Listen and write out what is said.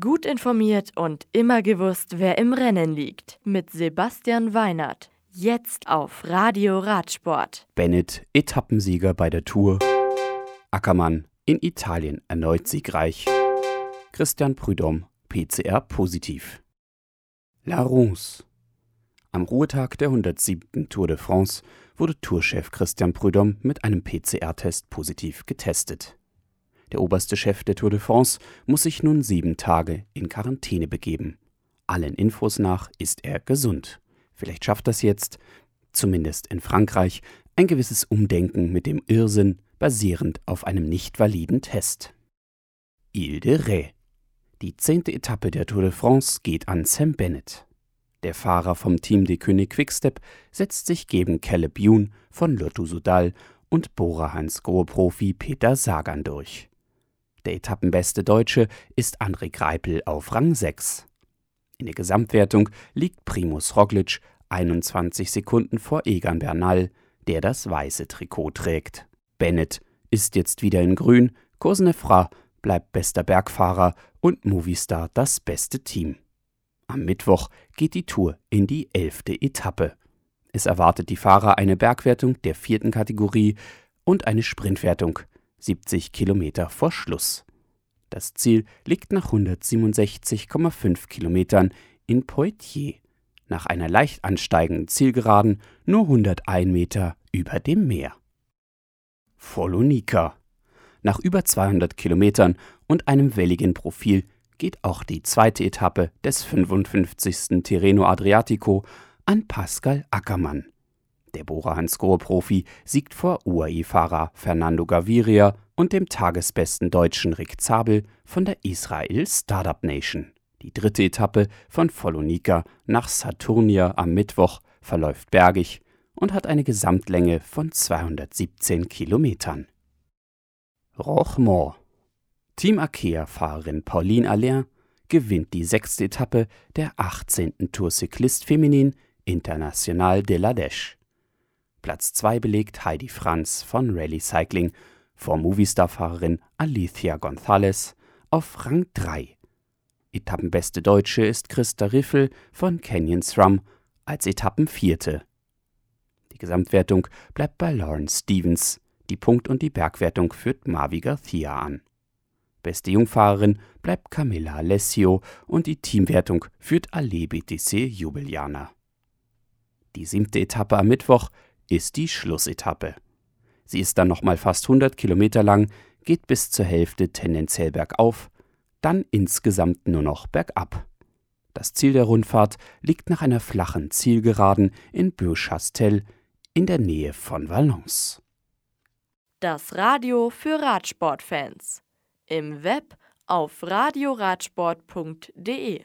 Gut informiert und immer gewusst, wer im Rennen liegt. Mit Sebastian Weinert. Jetzt auf Radio Radsport. Bennett, Etappensieger bei der Tour. Ackermann, in Italien erneut siegreich. Christian Prudhomme, PCR positiv. La Ronce. Am Ruhetag der 107. Tour de France wurde Tourchef Christian Prudhomme mit einem PCR-Test positiv getestet. Der oberste Chef der Tour de France muss sich nun sieben Tage in Quarantäne begeben. Allen Infos nach ist er gesund. Vielleicht schafft das jetzt, zumindest in Frankreich, ein gewisses Umdenken mit dem Irrsinn basierend auf einem nicht validen Test. Ile de Ré. Die zehnte Etappe der Tour de France geht an Sam Bennett. Der Fahrer vom Team de König Quickstep setzt sich gegen Caleb Youn von Lotto Sudal und Bora Hansgrohe-Profi Peter Sagan durch. Der etappenbeste Deutsche ist André Greipel auf Rang 6. In der Gesamtwertung liegt Primus Roglic 21 Sekunden vor Egan Bernal, der das weiße Trikot trägt. Bennett ist jetzt wieder in Grün, Cosnefra bleibt bester Bergfahrer und Movistar das beste Team. Am Mittwoch geht die Tour in die elfte Etappe. Es erwartet die Fahrer eine Bergwertung der vierten Kategorie und eine Sprintwertung 70 Kilometer vor Schluss. Das Ziel liegt nach 167,5 Kilometern in Poitiers, nach einer leicht ansteigenden Zielgeraden nur 101 Meter über dem Meer. Folonika. Nach über 200 Kilometern und einem welligen Profil geht auch die zweite Etappe des 55. Tirreno Adriatico an Pascal Ackermann. Der Bora Hansgrohe-Profi siegt vor UAE-Fahrer Fernando Gaviria und dem tagesbesten Deutschen Rick Zabel von der Israel Startup Nation. Die dritte Etappe von Folonika nach Saturnia am Mittwoch verläuft bergig und hat eine Gesamtlänge von 217 Kilometern. Rochemont. Team Arkea-Fahrerin Pauline Allain gewinnt die sechste Etappe der 18. Tour Cycliste Feminin International de la Dèche. Platz 2 belegt Heidi Franz von Rally Cycling vor Movistar-Fahrerin Alicia González auf Rang 3. Etappenbeste Deutsche ist Christa Riffel von Canyon SRAM als Etappenvierte. Die Gesamtwertung bleibt bei Lawrence Stevens. Die Punkt- und die Bergwertung führt Mavi Garcia an. Beste Jungfahrerin bleibt Camilla Alessio und die Teamwertung führt Ale BTC Jubiliana. Die siebte Etappe am Mittwoch ist die Schlussetappe. Sie ist dann nochmal fast 100 Kilometer lang, geht bis zur Hälfte tendenziell bergauf, dann insgesamt nur noch bergab. Das Ziel der Rundfahrt liegt nach einer flachen Zielgeraden in Beauchastel in der Nähe von Valence. Das Radio für Radsportfans. Im Web auf radioradsport.de